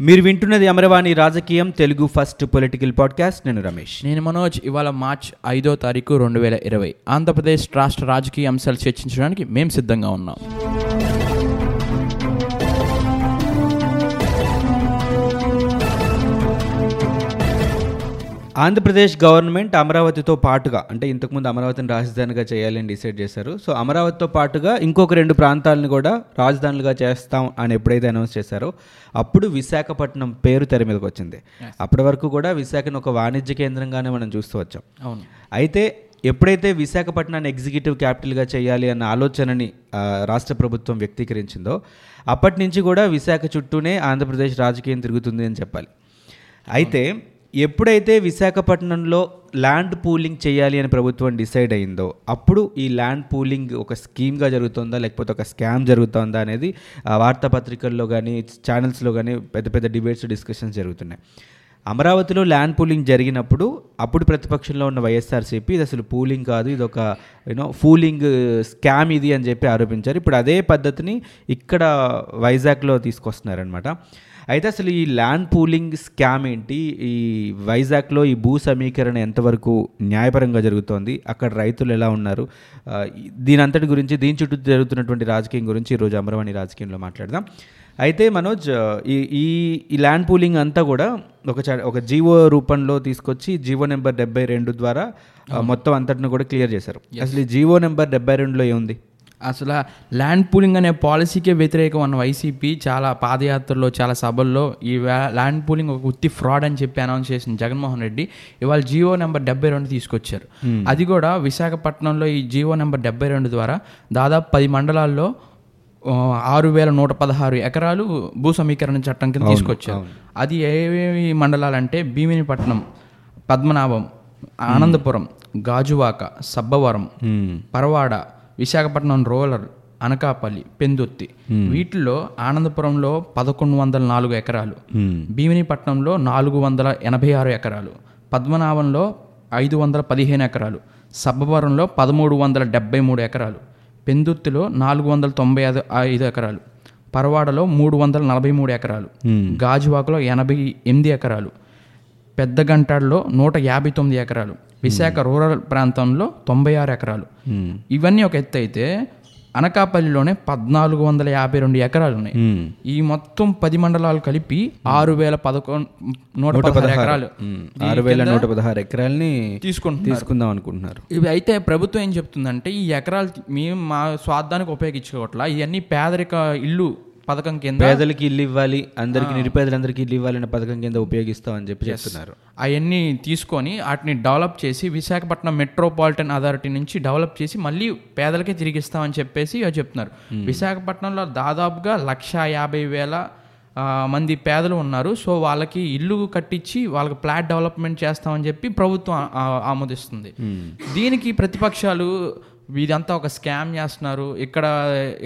మీరు వింటున్నది అమరవాణి రాజకీయం తెలుగు ఫస్ట్ పొలిటికల్ పాడ్కాస్ట్. నేను రమేష్. నేను మనోజ్. ఇవాళ మార్చ్ ఐదో తారీఖు రెండు వేల ఇరవై. ఆంధ్రప్రదేశ్ రాష్ట్ర రాజకీయ అంశాలు చర్చించడానికి మేము సిద్ధంగా ఉన్నాం. ఆంధ్రప్రదేశ్ గవర్నమెంట్ అమరావతితో పాటుగా అంటే ఇంతకుముందు అమరావతిని రాజధానిగా చేయాలని డిసైడ్ చేశారు. సో అమరావతితో పాటుగా ఇంకొక రెండు ప్రాంతాలను కూడా రాజధానులుగా చేస్తాం అని ఎప్పుడైతే అనౌన్స్ చేశారో అప్పుడు విశాఖపట్నం పేరు తెర మీదకి వచ్చింది. అప్పటి వరకు కూడా విశాఖను ఒక వాణిజ్య కేంద్రంగానే మనం చూస్తూ వచ్చాం. అవును. అయితే ఎప్పుడైతే విశాఖపట్నాన్ని ఎగ్జిక్యూటివ్ క్యాపిటల్గా చేయాలి అన్న ఆలోచనని రాష్ట్ర ప్రభుత్వం వ్యక్తీకరించిందో అప్పటి నుంచి కూడా విశాఖ చుట్టూనే ఆంధ్రప్రదేశ్ రాజకీయం తిరుగుతుంది అని చెప్పాలి. అయితే ఎప్పుడైతే విశాఖపట్నంలో ల్యాండ్ పూలింగ్ చేయాలి అని ప్రభుత్వం డిసైడ్ అయిందో అప్పుడు ఈ ల్యాండ్ పూలింగ్ ఒక స్కీమ్గా జరుగుతుందా లేకపోతే ఒక స్కామ్ జరుగుతుందా అనేది వార్తాపత్రికల్లో కానీ ఛానల్స్లో కానీ పెద్ద పెద్ద డిబేట్స్ డిస్కషన్స్ జరుగుతున్నాయి. అమరావతిలో ల్యాండ్ పూలింగ్ జరిగినప్పుడు అప్పుడు ప్రతిపక్షంలో ఉన్న వైఎస్ఆర్సీపీ ఇది అసలు పూలింగ్ కాదు ఇది ఒక యూనో ఫూలింగ్ స్కామ్ ఇది అని చెప్పి ఆరోపించారు. ఇప్పుడు అదే పద్ధతిని ఇక్కడ వైజాగ్లో తీసుకొస్తున్నారనమాట అయితే అసలు ఈ ల్యాండ్ పూలింగ్ స్కామ్ ఏంటి? ఈ వైజాగ్లో ఈ భూ సమీకరణ ఎంతవరకు న్యాయపరంగా జరుగుతోంది? అక్కడ రైతులు ఎలా ఉన్నారు? దీని అంతటి గురించి దీని చుట్టూ జరుగుతున్నటువంటి రాజకీయం గురించి ఈరోజు అమరవాణి రాజకీయంలో మాట్లాడదాం. అయితే మనోజ్ ఈ ఈ ఈ ల్యాండ్ పూలింగ్ అంతా కూడా ఒక చ- ఒక జీవో రూపంలో తీసుకొచ్చి జీవో నెంబర్ డెబ్బై రెండు ద్వారా మొత్తం అంతటిని కూడా క్లియర్ చేశారు. అసలు ఈ జీవో నెంబర్ డెబ్బై రెండులో ఏముంది? అసలు ల్యాండ్ పూలింగ్ అనే పాలసీకే వ్యతిరేకం అన్న వైసీపీ చాలా పాదయాత్రలో చాలా సభల్లో ఈ ల్యాండ్ పూలింగ్ ఒక ఉత్తి ఫ్రాడ్ అని చెప్పి అనౌన్స్ చేసిన జగన్మోహన్ రెడ్డి ఇవాళ జియో నెంబర్ డెబ్బై రెండు తీసుకొచ్చారు. అది కూడా విశాఖపట్నంలో ఈ జియో నెంబర్ డెబ్బై రెండు ద్వారా దాదాపు పది మండలాల్లో ఆరు వేల నూట పదహారు ఎకరాలు భూ సమీకరణ చట్టం కింద తీసుకొచ్చారు. అది ఏవేవి మండలాలంటే భీమినిపట్నం పద్మనాభం ఆనందపురం గాజువాక సబ్బవరం పరవాడ విశాఖపట్నం రూరల్ అనకాపల్లి పెందుర్తి. వీటిలో ఆనందపురంలో పదకొండు వందల నాలుగు ఎకరాలు భీమినిపట్నంలో నాలుగు వందల ఎనభై ఆరు ఎకరాలు పద్మనాభంలో ఐదు వందల పదిహేను ఎకరాలు సబ్బవరంలో పదమూడు వందల డెబ్బై మూడు ఎకరాలు పెందుర్తిలో నాలుగు వందల తొంభై ఐదు ఐదు ఎకరాలు. పరవాడలో మూడు వందల నలభై మూడు ఎకరాలు. గాజువాకలో ఎనభై ఎనిమిది ఎకరాలు. పెద్ద గంటాడులో నూట యాభై తొమ్మిది ఎకరాలు. విశాఖ రూరల్ ప్రాంతంలో తొంభై ఆరు ఎకరాలు. ఇవన్నీ ఒక ఎత్తు అయితే అనకాపల్లిలోనే పద్నాలుగు వందల యాభై రెండు ఎకరాలు ఉన్నాయి ఈ మొత్తం పది మండలాలు కలిపి ఆరు వేల పదకొండు నూట పదహారు ఎకరాలు. ఆరు వేల నూట పదహారు ఎకరాలని తీసుకుంటున్నారు. తీసుకుందాం అనుకుంటున్నారు. ఇవి అయితే ప్రభుత్వం ఏం చెప్తుందంటే ఈ ఎకరాలు మేము మా స్వార్థానికి ఉపయోగించుకోవట్లా. ఇవన్నీ పేదరిక ఇల్లు పథకం కింద పేదలకి ఇల్లు ఇవ్వాలి అందరికి నిరుపేదలందరికీ ఇల్లు ఇవ్వాలనే పథకం కింద ఉపయోగిస్తామని చెప్పి చెప్తున్నారు. అవన్నీ తీసుకొని వాటిని డెవలప్ చేసి విశాఖపట్నం మెట్రోపాలిటన్ అథారిటీ నుంచి డెవలప్ చేసి మళ్ళీ పేదలకే తిరిగిస్తామని చెప్పేసి చెప్తున్నారు. విశాఖపట్నంలో దాదాపుగా లక్ష యాభై వేల మంది పేదలు ఉన్నారు. సో వాళ్ళకి ఇల్లు కట్టించి వాళ్ళకి ప్లాట్ డెవలప్మెంట్ చేస్తామని చెప్పి ప్రభుత్వం ఆమోదిస్తుంది. దీనికి ప్రతిపక్షాలు ఇదంతా ఒక స్కామ్ చేస్తున్నారు. ఇక్కడ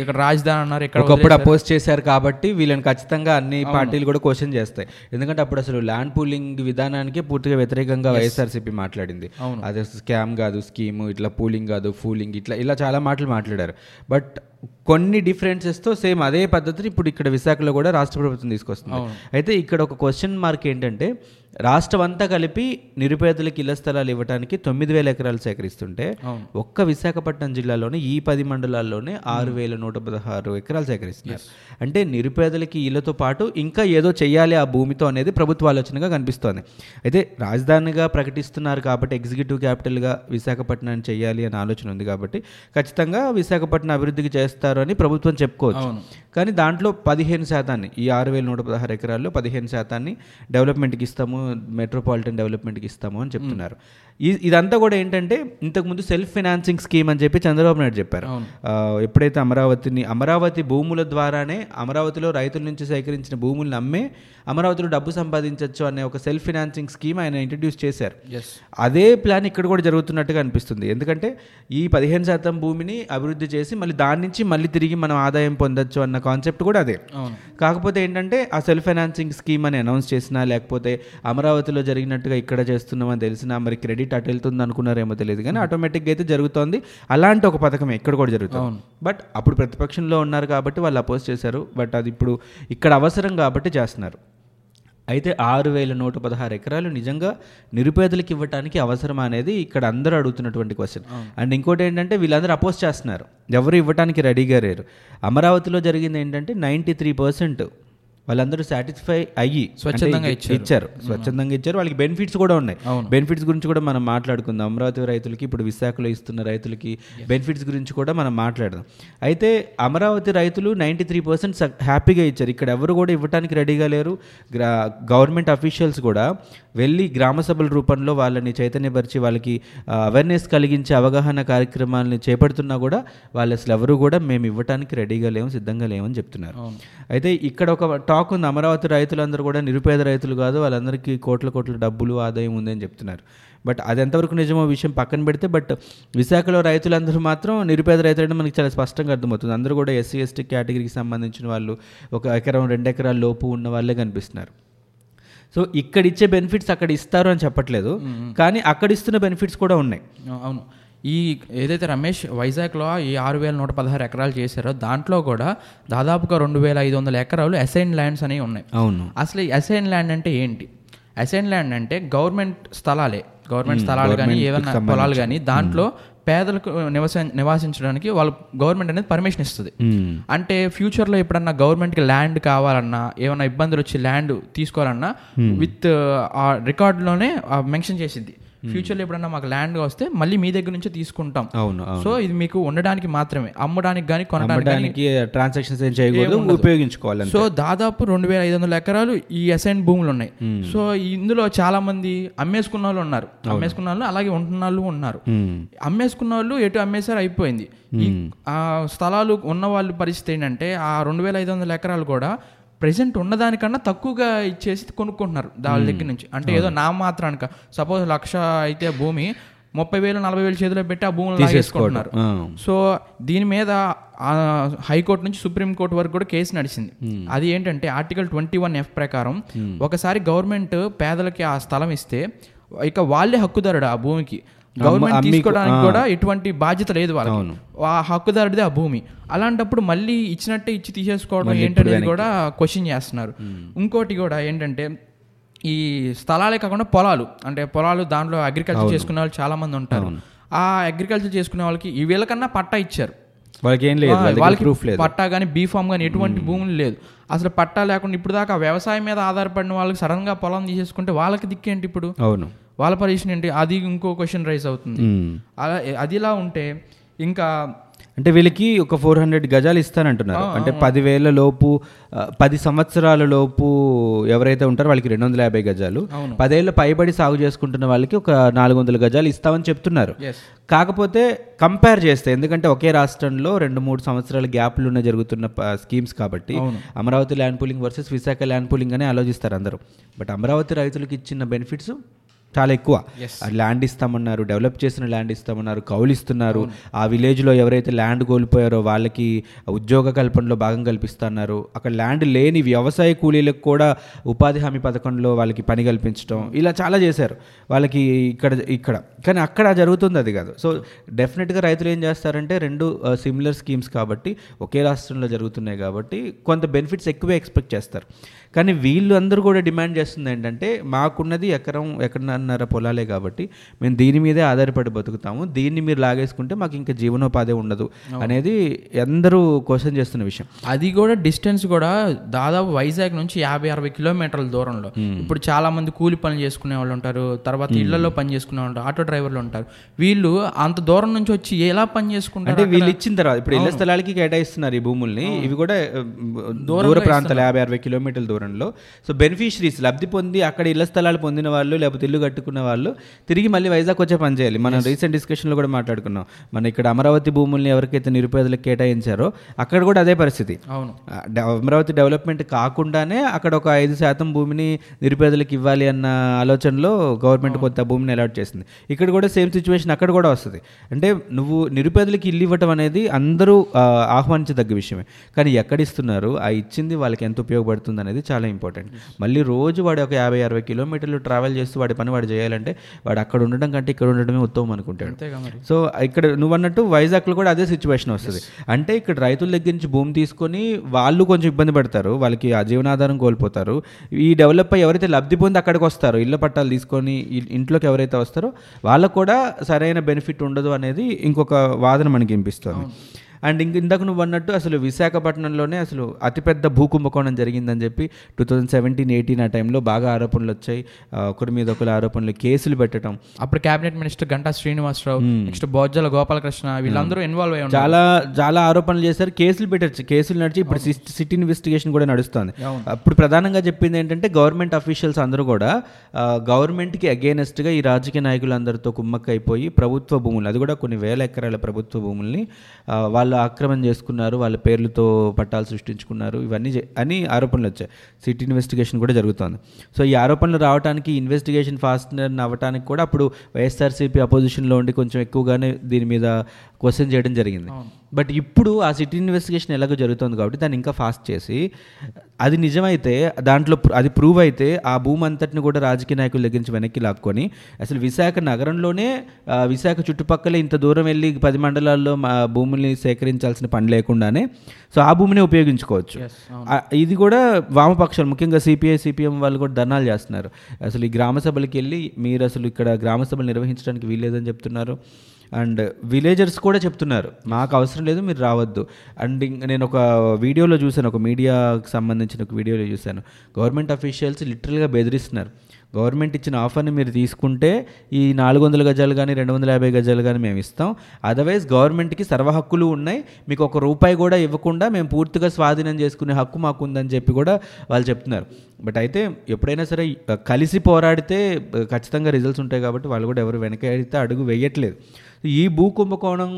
ఇక్కడ రాజధాని అన్నారు ఇక్కడ ఒకప్పుడు అపోజ్ చేశారు కాబట్టి వీళ్ళని ఖచ్చితంగా అన్ని పార్టీలు కూడా క్వశ్చన్ చేస్తాయి. ఎందుకంటే అప్పుడు అసలు ల్యాండ్ పూలింగ్ విధానానికి పూర్తిగా వ్యతిరేకంగా వైఎస్ఆర్సీపీ మాట్లాడింది. అది స్కామ్ కాదు స్కీమ్ ఇట్లా పూలింగ్ కాదు ఫూలింగ్ ఇట్లా ఇలా చాలా మాటలు మాట్లాడారు. బట్ కొన్ని డిఫరెన్సెస్తో సేమ్ అదే పద్ధతిని ఇప్పుడు ఇక్కడ విశాఖలో కూడా రాష్ట్ర ప్రభుత్వం తీసుకొస్తుంది. అయితే ఇక్కడ ఒక క్వశ్చన్ మార్క్ ఏంటంటే రాష్ట్రం అంతా కలిపి నిరుపేదలకు ఇళ్ళ స్థలాలు ఇవ్వడానికి తొమ్మిది వేల ఎకరాలు సేకరిస్తుంటే ఒక్క విశాఖపట్నం జిల్లాలోనే ఈ పది మండలాల్లోనే ఆరు వేల నూట పదహారు ఎకరాలు సేకరిస్తున్నారు. అంటే నిరుపేదలకి ఇళ్ళతో పాటు ఇంకా ఏదో చెయ్యాలి ఆ భూమితో అనేది ప్రభుత్వ ఆలోచనగా కనిపిస్తోంది. అయితే రాజధానిగా ప్రకటిస్తున్నారు కాబట్టి ఎగ్జిక్యూటివ్ క్యాపిటల్గా విశాఖపట్నాన్ని చెయ్యాలి అనే ఆలోచన ఉంది కాబట్టి ఖచ్చితంగా విశాఖపట్నం అభివృద్ధికి చేస్తారు అని ప్రభుత్వం చెప్పుకోవచ్చు. కానీ దాంట్లో పదిహేను శాతాన్ని ఈ ఆరు వేల నూట పదహారు ఎకరాల్లో పదిహేను శాతాన్ని డెవలప్మెంట్కి ఇస్తాము మెట్రోపాలిటన్ డెవలప్మెంట్కి ఇస్తాము అని చెప్తున్నారు. ఈ ఇదంతా కూడా ఏంటంటే ఇంతకుముందు సెల్ఫ్ ఫైనాన్సింగ్ స్కీమ్ అని చెప్పి చంద్రబాబు నాయుడు చెప్పారు. ఎప్పుడైతే అమరావతిని అమరావతి భూముల ద్వారానే అమరావతిలో రైతుల నుంచి సేకరించిన భూములను అమ్మే అమరావతిలో డబ్బు సంపాదించవచ్చు అనే ఒక సెల్ఫ్ ఫైనాన్సింగ్ స్కీమ్ ఆయన ఇంట్రడ్యూస్ చేశారు. అదే ప్లాన్ ఇక్కడ కూడా జరుగుతున్నట్టుగా అనిపిస్తుంది. ఎందుకంటే ఈ పదిహేను శాతం భూమిని అభివృద్ధి చేసి మళ్ళీ దాని నుంచి మళ్ళీ తిరిగి మనం ఆదాయం పొందొచ్చు అన్న కాన్సెప్ట్ కూడా అదే. కాకపోతే ఏంటంటే ఆ సెల్ఫ్ ఫైనాన్సింగ్ స్కీమ్ అని అనౌన్స్ చేసినా లేకపోతే అమరావతిలో జరిగినట్టుగా ఇక్కడ చేస్తున్నామని తెలిసినా మరి క్రెడిట్ అటు వెళ్తుంది అనుకున్నారేమో తెలియదు కానీ ఆటోమేటిక్గా అయితే జరుగుతోంది. అలాంటి ఒక పథకం ఇక్కడ కూడా జరుగుతుంది. బట్ అప్పుడు ప్రతిపక్షంలో ఉన్నారు కాబట్టి వాళ్ళు అపోజ్ చేశారు. బట్ అది ఇప్పుడు ఇక్కడ అవసరం కాబట్టి చేస్తున్నారు. అయితే ఆరు వేల నూట పదహారు ఎకరాలు నిజంగా నిరుపేదలకు ఇవ్వటానికి అవసరం అనేది ఇక్కడ అందరూ అడుగుతున్నటువంటి క్వశ్చన్ అండ్ ఇంకోటి ఏంటంటే వీళ్ళందరూ అపోజ్ చేస్తున్నారు. ఎవరు ఇవ్వటానికి రెడీగా లేరు. అమరావతిలో జరిగింది ఏంటంటే నైంటీ త్రీ పర్సెంట్ వాళ్ళందరూ సాటిస్ఫై అయ్యి స్వచ్ఛందంగా ఇచ్చారు. స్వచ్ఛందంగా ఇచ్చారు. వాళ్ళకి బెనిఫిట్స్ కూడా ఉన్నాయి. బెనిఫిట్స్ గురించి కూడా మనం మాట్లాడుకుందాం. అమరావతి రైతులకి ఇప్పుడు విశాఖలో ఇస్తున్న రైతులకి బెనిఫిట్స్ గురించి కూడా మనం మాట్లాడదాం. అయితే అమరావతి రైతులు నైంటీ త్రీ పర్సెంట్ హ్యాపీగా ఇచ్చారు. ఇక్కడ ఎవరు కూడా ఇవ్వడానికి రెడీగా లేరు. గ్రా గవర్నమెంట్ అఫీషియల్స్ కూడా వెళ్ళి గ్రామ సభల రూపంలో వాళ్ళని చైతన్యపరిచి వాళ్ళకి అవేర్నెస్ కలిగించే అవగాహన కార్యక్రమాలని చేపడుతున్నా కూడా వాళ్ళు అసలు ఎవరు కూడా మేము ఇవ్వడానికి రెడీగా లేము సిద్ధంగా లేమని చెప్తున్నారు. అయితే ఇక్కడ ఒక టాక్ ఉంది. అమరావతి రైతులందరూ కూడా నిరుపేద రైతులు కాదు వాళ్ళందరికీ కోట్ల కోట్ల డబ్బులు ఆదాయం ఉందని చెప్తున్నారు. బట్ అది ఎంతవరకు నిజమో విషయం పక్కన పెడితే బట్ విశాఖలో రైతులందరూ మాత్రం నిరుపేద రైతులంటే మనకి చాలా స్పష్టంగా అర్థమవుతుంది. అందరూ కూడా ఎస్సీ ఎస్టీ కేటగిరీకి సంబంధించిన వాళ్ళు ఒక ఎకరం రెండు ఎకరాల లోపు ఉన్న వాళ్ళే కనిపిస్తున్నారు. సో ఇక్కడ ఇచ్చే బెనిఫిట్స్ అక్కడ ఇస్తారు అని చెప్పట్లేదు. కానీ అక్కడ ఇస్తున్న బెనిఫిట్స్ కూడా ఉన్నాయి. అవును. ఈ ఏదైతే రమేష్ వైజాగ్లో ఈ ఆరు వేల నూట పదహారు ఎకరాలు చేశారో దాంట్లో కూడా దాదాపుగా రెండు వేల ఐదు వందల ఎకరాలు అసైన్ ల్యాండ్స్ అనేవి ఉన్నాయి. అవును. అసలు ఈ అసైన్ ల్యాండ్ అంటే ఏంటి? అసైన్ ల్యాండ్ అంటే గవర్నమెంట్ స్థలాలే. గవర్నమెంట్ స్థలాలు కానీ ఏమైనా పొలాలు కానీ దాంట్లో పేదలకు నివస నివాసించడానికి వాళ్ళు గవర్నమెంట్ అనేది పర్మిషన్ ఇస్తుంది. అంటే ఫ్యూచర్లో ఎప్పుడన్నా గవర్నమెంట్కి ల్యాండ్ కావాలన్నా ఏమైనా ఇబ్బందులు వచ్చి ల్యాండ్ తీసుకోవాలన్నా విత్ ఆ రికార్డులోనే మెన్షన్ చేసింది ఫ్యూచర్లో ఎప్పుడన్నా మాకు ల్యాండ్ వస్తే మళ్ళీ మీ దగ్గర నుంచి తీసుకుంటాం. అవును సో ఇది మీకు ఉండడానికి మాత్రమే. అమ్మడానికి కానీ కొనడానికి ట్రాన్సాక్షన్స్ ఏం చేయకూడదు ఉపయోగించుకోవాలి సో దాదాపు రెండు వేల ఐదు వందల ఎకరాలు ఈ అసైన్ భూములు ఉన్నాయి. సో ఇందులో చాలా మంది అమ్మేసుకున్న వాళ్ళు ఉన్నారు. అమ్మేసుకున్న వాళ్ళు అలాగే ఉంటున్న వాళ్ళు ఉన్నారు. మ్మ్. అమ్మేసుకున్న వాళ్ళు ఎటు అమ్మేశారు అయిపోయింది. ఆ స్థలాలు ఉన్న వాళ్ళ పరిస్థితి ఏంటంటే ఆ రెండు వేల ఐదు వందల ఎకరాలు కూడా ప్రెసెంట్ ఉన్నదానికన్నా తక్కువగా ఇచ్చేసి కొనుక్కుంటున్నారు దాని దగ్గర నుంచి. అంటే ఏదో నా మాత్రానిక. సపోజ్ లక్ష అయితే భూమి ముప్పై వేలు నలభై వేలు చేతిలో పెట్టి ఆ భూములు లాగేసుకుంటున్నారు. ఆ. సో దీని మీద హైకోర్టు నుంచి సుప్రీంకోర్టు వరకు కూడా కేసు నడిచింది. అది ఏంటంటే ఆర్టికల్ ట్వంటీ వన్ ఎఫ్ ప్రకారం ఒకసారి గవర్నమెంట్ పేదలకి ఆ స్థలం ఇస్తే ఇక వాళ్ళే హక్కుదారుడు ఆ భూమికి. గవర్నమెంట్ తీసుకోవడానికి కూడా ఎటువంటి బాధ్యత లేదు వాళ్ళకి. ఆ హక్కుదారుడిదే ఆ భూమి. అలాంటప్పుడు మళ్ళీ ఇచ్చినట్టే ఇచ్చి తీసేసుకోవడం ఏంటనేది కూడా క్వశ్చన్ చేస్తున్నారు. ఇంకోటి కూడా ఏంటంటే ఈ స్థలాలే కాకుండా పొలాలు. అంటే పొలాలు దాంట్లో అగ్రికల్చర్ చేసుకునే వాళ్ళు చాలా మంది ఉంటారు ఆ అగ్రికల్చర్ చేసుకునే వాళ్ళకి ఈ వీళ్ళకన్నా పట్టా ఇచ్చారు. వాళ్ళకి ఏం లేదు వాళ్ళకి ప్రూఫ్ లేదు. పట్టా కానీ బీఫామ్ కానీ ఎటువంటి భూములు లేదు. అసలు పట్టా లేకుండా ఇప్పుడు దాకా వ్యవసాయం మీద ఆధారపడిన వాళ్ళకి సడన్గా పొలం తీసేసుకుంటే వాళ్ళకి దిక్కేంటి ఇప్పుడు? అవును. వాళ్ళ పొజిషన్ ఏంటి? అది ఇంకో క్వశ్చన్ రైజ్ అవుతుంది. అలా అదిలా ఉంటే ఇంకా అంటే వీళ్ళకి ఒక ఫోర్ హండ్రెడ్ గజాలు ఇస్తానంటున్నారు. అంటే పదివేల లోపు పది సంవత్సరాల లోపు ఎవరైతే ఉంటారో వాళ్ళకి రెండు వందల యాభై గజాలు. పదేళ్ళ పైబడి సాగు చేసుకుంటున్న వాళ్ళకి ఒక నాలుగు వందల గజాలు ఇస్తామని చెప్తున్నారు. కాకపోతే కంపేర్ చేస్తే ఎందుకంటే ఒకే రాష్ట్రంలో రెండు మూడు సంవత్సరాల గ్యాప్లు ఉన్న జరుగుతున్న స్కీమ్స్ కాబట్టి Amaravati land pooling versus Visakha land pooling అని ఆలోచిస్తారు అందరూ. బట్ అమరావతి రైతులకు ఇచ్చిన బెనిఫిట్స్ చాలా ఎక్కువ. ల్యాండ్ ఇస్తామన్నారు డెవలప్ చేసిన ల్యాండ్ ఇస్తామన్నారు కౌలు ఇస్తున్నారు ఆ విలేజ్లో ఎవరైతే ల్యాండ్ కోల్పోయారో వాళ్ళకి ఉద్యోగ కల్పనలో భాగం కల్పిస్తున్నారు. అక్కడ ల్యాండ్ లేని వ్యవసాయ కూలీలకు కూడా ఉపాధి హామీ పథకంలో వాళ్ళకి పని కల్పించడం ఇలా చాలా చేశారు. వాళ్ళకి ఇక్కడ ఇక్కడ. కానీ అక్కడ జరుగుతుంది అది కాదు. సో డెఫినెట్గా రైతులు ఏం చేస్తారంటే రెండు సిమిలర్ స్కీమ్స్ కాబట్టి ఒకే రాష్ట్రంలో జరుగుతున్నాయి కాబట్టి కొంత బెనిఫిట్స్ ఎక్కువే ఎక్స్పెక్ట్ చేస్తారు. కానీ వీళ్ళు అందరూ కూడా డిమాండ్ చేస్తుంది ఏంటంటే మాకున్నది ఎకరం ఎకరన్నర పొలాలే కాబట్టి మేము దీని మీదే ఆధారపడి బతుకుతాము. దీన్ని మీరు లాగేసుకుంటే మాకు ఇంకా జీవనోపాధి ఉండదు అనేది అందరూ క్వశ్చన్ చేస్తున్న విషయం. అది కూడా డిస్టెన్స్ కూడా దాదాపు వైజాగ్ నుంచి యాభై అరవై కిలోమీటర్ల దూరంలో. ఇప్పుడు చాలా మంది కూలి పనులు చేసుకునే వాళ్ళు ఉంటారు తర్వాత ఇళ్ళలో పని చేసుకునే వాళ్ళు ఉంటారు ఆటో డ్రైవర్లు ఉంటారు. వీళ్ళు అంత దూరం నుంచి వచ్చి ఎలా పని చేసుకుంటారు అంటే వీళ్ళు ఇచ్చిన తర్వాత ఇప్పుడు ఇళ్ళ స్థలాలకి కేటాయిస్తున్నారు ఈ భూముల్ని. ఇవి కూడా దూర ప్రాంతాలు యాభై అరవై కిలోమీటర్ల దూరంలో. సో బెనిఫిషరీస్ లబ్ధి పొంది అక్కడ ఇళ్ళ స్థలాలు పొందిన వాళ్ళు లేకపోతే ఇల్లు కట్టుకున్న వాళ్ళు తిరిగి మళ్ళీ వైజాగ్ వచ్చే పని చేయాలి. మనం రీసెంట్ డిస్కషన్లో కూడా మాట్లాడుకున్నాం. మన ఇక్కడ అమరావతి భూముల్ని ఎవరికైతే నిరుపేదలకు కేటాయించారో అక్కడ కూడా అదే పరిస్థితి. అవును. అమరావతి డెవలప్మెంట్ కాకుండానే అక్కడ ఒక ఐదు శాతం భూమిని నిరుపేదలకు ఇవ్వాలి అన్న ఆలోచనలో గవర్నమెంట్ కొంత భూమిని అలాట్ చేసింది. ఇక్కడ కూడా సేమ్ సిచ్యువేషన్ అక్కడ కూడా వస్తుంది. అంటే నువ్వు నిరుపేదలకు ఇల్లు ఇవ్వటం అనేది అందరూ ఆహ్వానించదగ్గ విషయమే. కానీ ఎక్కడ ఇస్తున్నారు? ఆ ఇచ్చింది వాళ్ళకి ఎంత ఉపయోగపడుతుంది అనేది చాలా ఇంపార్టెంట్ మళ్ళీ రోజు వాడు ఒక యాభై అరవై కిలోమీటర్లు ట్రావెల్ చేస్తూ వాడి పని వాడు చేయాలంటే వాడు అక్కడ ఉండడం కంటే ఇక్కడ ఉండడమే ఉత్తమం అనుకుంటాడు. సో ఇక్కడ నువ్వు అన్నట్టు వైజాగ్లో కూడా అదే సిచ్యువేషన్ వస్తుంది. అంటే ఇక్కడ రైతుల దగ్గర నుంచి భూమి తీసుకొని వాళ్ళు కొంచెం ఇబ్బంది పడతారు. వాళ్ళకి ఆ జీవనాధారం కోల్పోతారు. ఈ డెవలప్ అయ్యి ఎవరైతే లబ్ధి పొంది అక్కడికి వస్తారో ఇళ్ళ పట్టాలు తీసుకొని ఇంట్లోకి ఎవరైతే వస్తారో వాళ్ళకు కూడా సరైన బెనిఫిట్ ఉండదు అనేది ఇంకొక వాదన మనకి వినిపిస్తుంది. అండ్ ఇంక ఇందాక నువ్వు అన్నట్టు అసలు విశాఖపట్నంలోనే అసలు అతిపెద్ద భూకుంభకోణం జరిగిందని చెప్పి టూ థౌజండ్ సెవెంటీన్ ఎయిటీన్ ఆ టైంలో బాగా ఆరోపణలు వచ్చాయి. ఒకరి మీద ఒకరి ఆరోపణలు కేసులు పెట్టడం అప్పుడు cabinet minister Ganta Srinivasarao next Bojjala Gopalakrishna వీళ్ళందరూ ఇన్వాల్వ్ అయ్యి ఉన్నారు. చాలా చాలా ఆరోపణలు చేశారు. కేసులు పెట్టచ్చు. కేసులు నడిచి ఇప్పుడు సిట్- సిట్ ఇన్వెస్టిగేషన్ కూడా నడుస్తుంది. అప్పుడు ప్రధానంగా చెప్పింది ఏంటంటే గవర్నమెంట్ అఫీషియల్స్ అందరూ కూడా గవర్నమెంట్కి అగేనెస్ట్గా ఈ రాజకీయ నాయకులందరితో కుమ్మక్క అయిపోయి ప్రభుత్వ భూములు అది కూడా కొన్ని వేల ఎకరాల ప్రభుత్వ భూముల్ని ఆ, వాళ్ళు ఆక్రమణ చేసుకున్నారు వాళ్ళ పేర్లతో పట్టాలు సృష్టించుకున్నారు ఇవన్నీ అని ఆరోపణలు వచ్చాయి. సిట్ ఇన్వెస్టిగేషన్ కూడా జరుగుతోంది. సో ఈ ఆరోపణలు రావడానికి ఇన్వెస్టిగేషన్ ఫాస్ట్ అవ్వడానికి కూడా అప్పుడు వైఎస్ఆర్సీపీ అపోజిషన్లో ఉండి కొంచెం ఎక్కువగానే దీని మీద క్వశ్చన్ చేయడం జరిగింది. బట్ ఇప్పుడు ఆ సిటీ ఇన్వెస్టిగేషన్ ఎలాగో జరుగుతుంది కాబట్టి దాన్ని ఇంకా ఫాస్ట్ చేసి అది నిజమైతే దాంట్లో అది ప్రూవ్ అయితే ఆ భూమి అంతటిని కూడా రాజకీయ నాయకుల దగ్గర నుంచి వెనక్కి లాక్కొని అసలు విశాఖ నగరంలోనే విశాఖ చుట్టుపక్కల ఇంత దూరం వెళ్ళి పది మండలాల్లో మా భూముల్ని సేకరించాల్సిన పని లేకుండానే సో ఆ భూమిని ఉపయోగించుకోవచ్చు. ఇది కూడా వామపక్షాలు ముఖ్యంగా సిపిఐ సిపిఎం వాళ్ళు కూడా ధర్నాలు చేస్తున్నారు. అసలు ఈ గ్రామ సభలకి వెళ్ళి మీరు అసలు ఇక్కడ గ్రామ సభలు నిర్వహించడానికి వీల్లేదని చెప్తున్నారు. అండ్ విలేజర్స్ కూడా చెప్తున్నారు మాకు అవసరం లేదు మీరు రావద్దు. అండ్ ఇంక నేను ఒక వీడియోలో చూశాను ఒక మీడియాకి సంబంధించిన ఒక వీడియోలో చూశాను. గవర్నమెంట్ అఫీషియల్స్ లిటరల్గా బెదిరిస్తున్నారు. గవర్నమెంట్ ఇచ్చిన ఆఫర్ని మీరు తీసుకుంటే ఈ నాలుగు వందల గజాలు కానీ రెండు వందల యాభై గజాలు కానీ మేము ఇస్తాం. అదర్వైజ్ గవర్నమెంట్కి సర్వహక్కులు ఉన్నాయి. మీకు ఒక రూపాయి కూడా ఇవ్వకుండా మేము పూర్తిగా స్వాధీనం చేసుకునే హక్కు మాకు ఉందని చెప్పి కూడా వాళ్ళు చెప్తున్నారు. బట్ అయితే ఎప్పుడైనా సరే కలిసి పోరాడితే ఖచ్చితంగా రిజల్ట్స్ ఉంటాయి కాబట్టి వాళ్ళు కూడా ఎవరు వెనక అడుగు వేయట్లేదు. ఈ భూ కుంభకోణం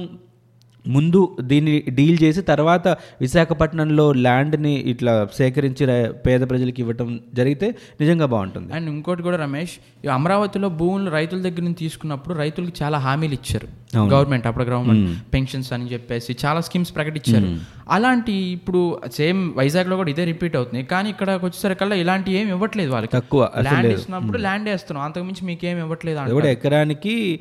ముందు దీన్ని డీల్ చేసి తర్వాత విశాఖపట్నంలో ల్యాండ్ని ఇట్లా సేకరించి పేద ప్రజలకు ఇవ్వటం జరిగితే నిజంగా బాగుంటుంది. అండ్ ఇంకోటి కూడా రమేష్ అమరావతిలో భూములు రైతుల దగ్గర నుంచి తీసుకున్నప్పుడు రైతులకు చాలా హామీలు ఇచ్చారు. గవర్నమెంట్ అప్పుడు గవర్నమెంట్ పెన్షన్స్ అని చెప్పేసి చాలా స్కీమ్స్ ప్రకటించారు. అలాంటి ఇప్పుడు సేమ్ వైజాగ్లో కూడా ఇదే రిపీట్ అవుతుంది. కానీ ఇక్కడ వచ్చేసరికల్లా ఇలాంటి ఏం ఇవ్వట్లేదు వాళ్ళకి. తక్కువ ల్యాండ్ ఇస్తున్నప్పుడు ల్యాండ్ వేస్తున్నాం. అంతకుమించి మీకేం ఇవ్వట్లేదు అంటారు. కూడా ఎకరానికి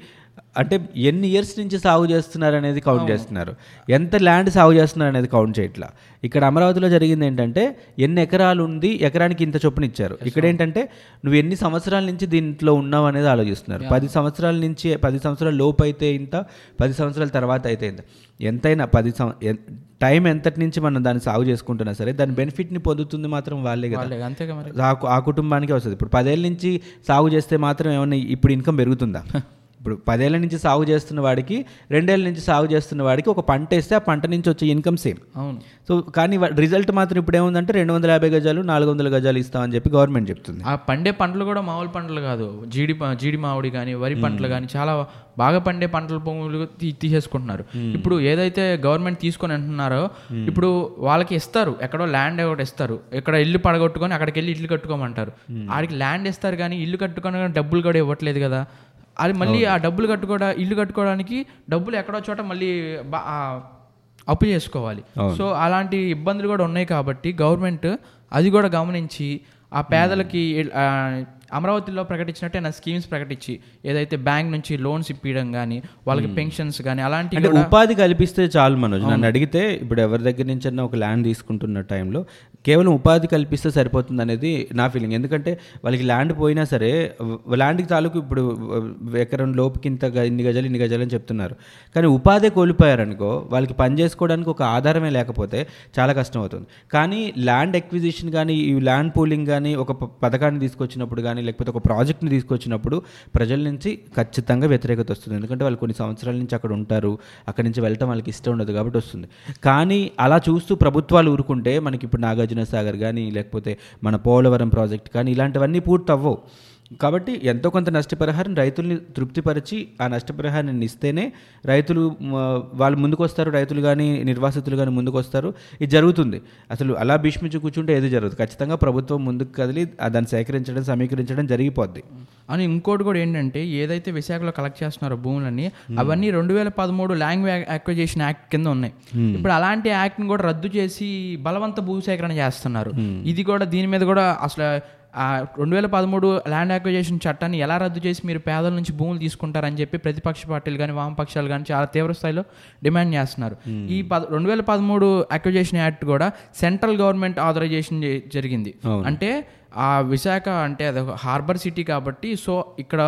అంటే ఎన్ని ఇయర్స్ నుంచి సాగు చేస్తున్నారు అనేది కౌంట్ చేస్తున్నారు. ఎంత ల్యాండ్ సాగు చేస్తున్నారు అనేది కౌంట్ చేయట్లా. ఇక్కడ అమరావతిలో జరిగింది ఏంటంటే ఎన్ని ఎకరాలు ఉంది ఎకరానికి ఇంత చొప్పున ఇచ్చారు. ఇక్కడ ఏంటంటే నువ్వు ఎన్ని సంవత్సరాల నుంచి దీంట్లో ఉన్నావు అనేది ఆలోచిస్తున్నారు. పది సంవత్సరాల నుంచి పది సంవత్సరాల లోపు అయితే ఇంత పది సంవత్సరాల తర్వాత అయితే ఇంత. ఎంతైనా పది సం టైం ఎంతటి నుంచి మనం దాన్ని సాగు చేసుకుంటున్నా సరే దాని బెనిఫిట్ని పొందుతుంది మాత్రం వాళ్ళే కదా. ఆ కుటుంబానికి వస్తుంది. ఇప్పుడు పదేళ్ళ నుంచి సాగు చేస్తే మాత్రం ఏమన్నా ఇప్పుడు ఇన్కమ్ పెరుగుతుందా? ఇప్పుడు పదేళ్ళ నుంచి సాగు చేస్తున్న వాడికి రెండేళ్ళ నుంచి సాగు చేస్తున్న వాడికి ఒక పంట వేస్తే ఆ పంట నుంచి వచ్చే ఇన్కమ్ సేమ్. అవును. సో కానీ రిజల్ట్ మాత్రం ఇప్పుడు ఏముందంటే రెండు వందల యాభై గజాలు నాలుగు వందల గజాలు ఇస్తామని చెప్పి గవర్నమెంట్ చెప్తుంది. ఆ పండే పంటలు కూడా మామూలు పంటలు కాదు. జీడి జీడి మామిడి కానీ వరి పంటలు కానీ చాలా బాగా పండే పంటల భూములు తీసేసుకుంటున్నారు. ఇప్పుడు ఏదైతే గవర్నమెంట్ తీసుకొని అంటున్నారో ఇప్పుడు వాళ్ళకి ఇస్తారు. ఎక్కడో ల్యాండ్ ఒకటి ఇస్తారు. ఇక్కడ ఇల్లు పడగొట్టుకొని అక్కడికి వెళ్ళి ఇల్లు కట్టుకోమంటారు. ఆడికి ల్యాండ్ ఇస్తారు కానీ ఇల్లు కట్టుకొని డబ్బులు కూడా ఇవ్వట్లేదు కదా. అది మళ్ళీ ఆ డబ్బులు కట్టుకోవడా ఇల్లు కట్టుకోవడానికి డబ్బులు ఎక్కడో చోట మళ్ళీ అప్పు చేసుకోవాలి. సో అలాంటి ఇబ్బందులు కూడా ఉన్నాయి కాబట్టి గవర్నమెంట్ అది కూడా గమనించి ఆ పేదలకి అమరావతిలో ప్రకటించినట్టే నా స్కీమ్స్ ప్రకటించి ఏదైతే బ్యాంక్ నుంచి లోన్స్ ఇప్పించడం కానీ వాళ్ళకి పెన్షన్స్ కానీ అలాంటి ఉపాధి కల్పిస్తే చాలు మనోజ్. నన్ను అడిగితే ఇప్పుడు ఎవరి దగ్గర నుంచి అన్న ఒక ల్యాండ్ తీసుకుంటున్న టైంలో కేవలం ఉపాధి కల్పిస్తే సరిపోతుంది అనేది నా ఫీలింగ్ ఎందుకంటే వాళ్ళకి ల్యాండ్ పోయినా సరే ల్యాండ్కి తాలూకు ఇప్పుడు ఎకరం లోపుకి ఇంత ఇన్ని గజాలు ఇన్ని గజాలు అని చెప్తున్నారు. కానీ ఉపాధి కోల్పోయారనుకో వాళ్ళకి పని చేసుకోవడానికి ఒక ఆధారమే లేకపోతే చాలా కష్టం అవుతుంది. కానీ ల్యాండ్ ఎక్విజిషన్ కానీ ఈ ల్యాండ్ పూలింగ్ కానీ ఒక పథకాన్ని తీసుకొచ్చినప్పుడు కానీ లేకపోతే ఒక ప్రాజెక్ట్ని తీసుకొచ్చినప్పుడు ప్రజల నుంచి ఖచ్చితంగా వ్యతిరేకత వస్తుంది. ఎందుకంటే వాళ్ళు కొన్ని సంవత్సరాల నుంచి అక్కడ ఉంటారు. అక్కడి నుంచి వెళ్ళటం వాళ్ళకి ఇష్టం ఉండదు కాబట్టి వస్తుంది. కానీ అలా చూస్తూ ప్రభుత్వాలు ఊరుకుంటే మనకి ఇప్పుడు నాగార్జున సాగర్ కానీ లేకపోతే మన పోలవరం ప్రాజెక్ట్ కానీ ఇలాంటివన్నీ పూర్తి అవ్వవు కాబట్టి ఎంతో కొంత నష్టపరిహారం రైతుల్ని తృప్తిపరిచి ఆ నష్టపరిహారాన్ని ఇస్తేనే రైతులు వాళ్ళు ముందుకు వస్తారు రైతులు కానీ నిర్వాసితులు కానీ ముందుకు వస్తారు ఇది జరుగుతుంది. అసలు అలా భీష్మించి కూర్చుంటే ఏది జరగదు. ఖచ్చితంగా ప్రభుత్వం ముందుకు కదిలి దాన్ని సేకరించడం సమీకరించడం జరిగిపోద్ది. అని ఇంకోటి కూడా ఏంటంటే ఏదైతే విశాఖలో కలెక్ట్ చేస్తున్నారో భూములన్నీ అవన్నీ రెండు వేల పదమూడు లాంగ్వేజ్ అక్విజేషన్ యాక్ట్ కింద ఉన్నాయి. ఇప్పుడు అలాంటి యాక్ట్ని కూడా రద్దు చేసి బలవంత భూసేకరణ చేస్తున్నారు. ఇది కూడా దీని మీద కూడా అసలు ఆ రెండు వేల పదమూడు ల్యాండ్ అక్విజేషన్ చట్టాన్ని ఎలా రద్దు చేసి మీరు పేదల నుంచి భూములు తీసుకుంటారని చెప్పి ప్రతిపక్ష పార్టీలు కానీ వామపక్షాలు కానీ చాలా తీవ్ర స్థాయిలో డిమాండ్ చేస్తున్నారు. ఈ పద రెండు వేల పదమూడు అక్విజేషన్ యాక్ట్ కూడా సెంట్రల్ గవర్నమెంట్ ఆథరైజేషన్ జరిగింది. అంటే ఆ విశాఖ అంటే అది హార్బర్ సిటీ కాబట్టి సో ఇక్కడ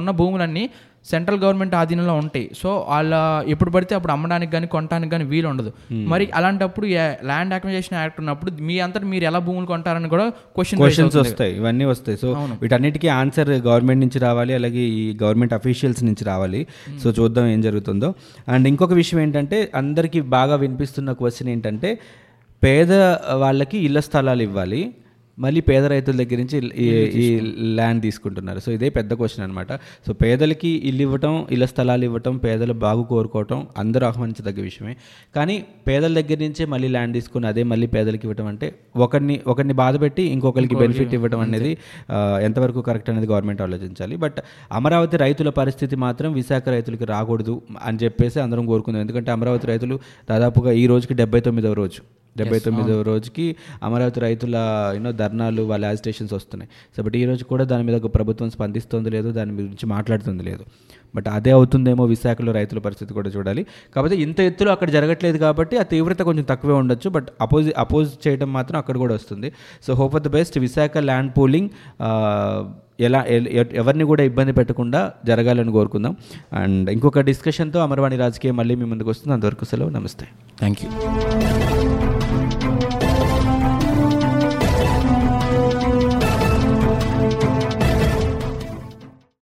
ఉన్న భూములన్నీ సెంట్రల్ గవర్నమెంట్ ఆధీనంలో ఉంటాయి. సో వాళ్ళ ఎప్పుడు పడితే అప్పుడు అమ్మడానికి కానీ కొనడానికి కానీ వీలు ఉండదు. మరి అలాంటప్పుడు ల్యాండ్ అక్విజేషన్ యాక్ట్ ఉన్నప్పుడు మీ అంతటా మీరు ఎలా భూములు కొంటారని కూడా క్వశ్చన్ క్వశ్చన్స్ వస్తాయి. ఇవన్నీ వస్తాయి. సో వీటన్నిటికీ ఆన్సర్ గవర్నమెంట్ నుంచి రావాలి అలాగే ఈ గవర్నమెంట్ అఫీషియల్స్ నుంచి రావాలి. సో చూద్దాం ఏం జరుగుతుందో. అండ్ ఇంకొక విషయం ఏంటంటే అందరికీ బాగా వినిపిస్తున్న క్వశ్చన్ ఏంటంటే పేద వాళ్ళకి ఇళ్ళ స్థలాలు ఇవ్వాలి. మళ్ళీ పేద రైతుల దగ్గర నుంచి ఈ ల్యాండ్ తీసుకుంటున్నారు. సో ఇదే పెద్ద క్వశ్చన్ అనమాట సో పేదలకి ఇల్లు ఇవ్వటం ఇళ్ళ స్థలాలు ఇవ్వటం పేదలు బాగు కోరుకోవటం అందరూ ఆహ్వానించదగ్గ విషయమే. కానీ పేదల దగ్గర నుంచే మళ్ళీ ల్యాండ్ తీసుకుని అదే మళ్ళీ పేదలకి ఇవ్వటం అంటే ఒకరిని ఒకరిని బాధ పెట్టి ఇంకొకరికి బెనిఫిట్ ఇవ్వడం అనేది ఎంతవరకు కరెక్ట్ అనేది గవర్నమెంట్ ఆలోచించాలి. బట్ అమరావతి రైతుల పరిస్థితి మాత్రం విశాఖ రైతులకి రాకూడదు అని చెప్పేసి అందరం కోరుకుందాం. ఎందుకంటే అమరావతి రైతులు దాదాపుగా ఈ రోజుకి డెబ్బై తొమ్మిదవ రోజు. డెబ్బై తొమ్మిదవ రోజుకి అమరావతి రైతుల యూనో ధర్నాలు వాళ్ళ యాజిటేషన్స్ వస్తున్నాయి. సో బట్ ఈ రోజు కూడా దాని మీద ఒక ప్రభుత్వం స్పందిస్తుంది లేదు దాని గురించి మాట్లాడుతుంది లేదు. బట్ అదే అవుతుందేమో విశాఖలో రైతుల పరిస్థితి కూడా చూడాలి. కాకపోతే ఇంత ఎత్తులో అక్కడ జరగట్లేదు కాబట్టి ఆ తీవ్రత కొంచెం తక్కువే ఉండొచ్చు బట్ అపోజ్ అపోజ్ చేయడం మాత్రం అక్కడ కూడా వస్తుంది. So hope of the best Visakha land pooling ఎలా ఎ- ఎ- ఎవరిని కూడా ఇబ్బంది పెట్టకుండా జరగాలని కోరుకుందాం. అండ్ ఇంకొక డిస్కషన్తో అమర్వాణి రాజకీయం మళ్ళీ మీ ముందుకు వస్తుంది. అంతవరకు సెలవు. నమస్తే. Thank you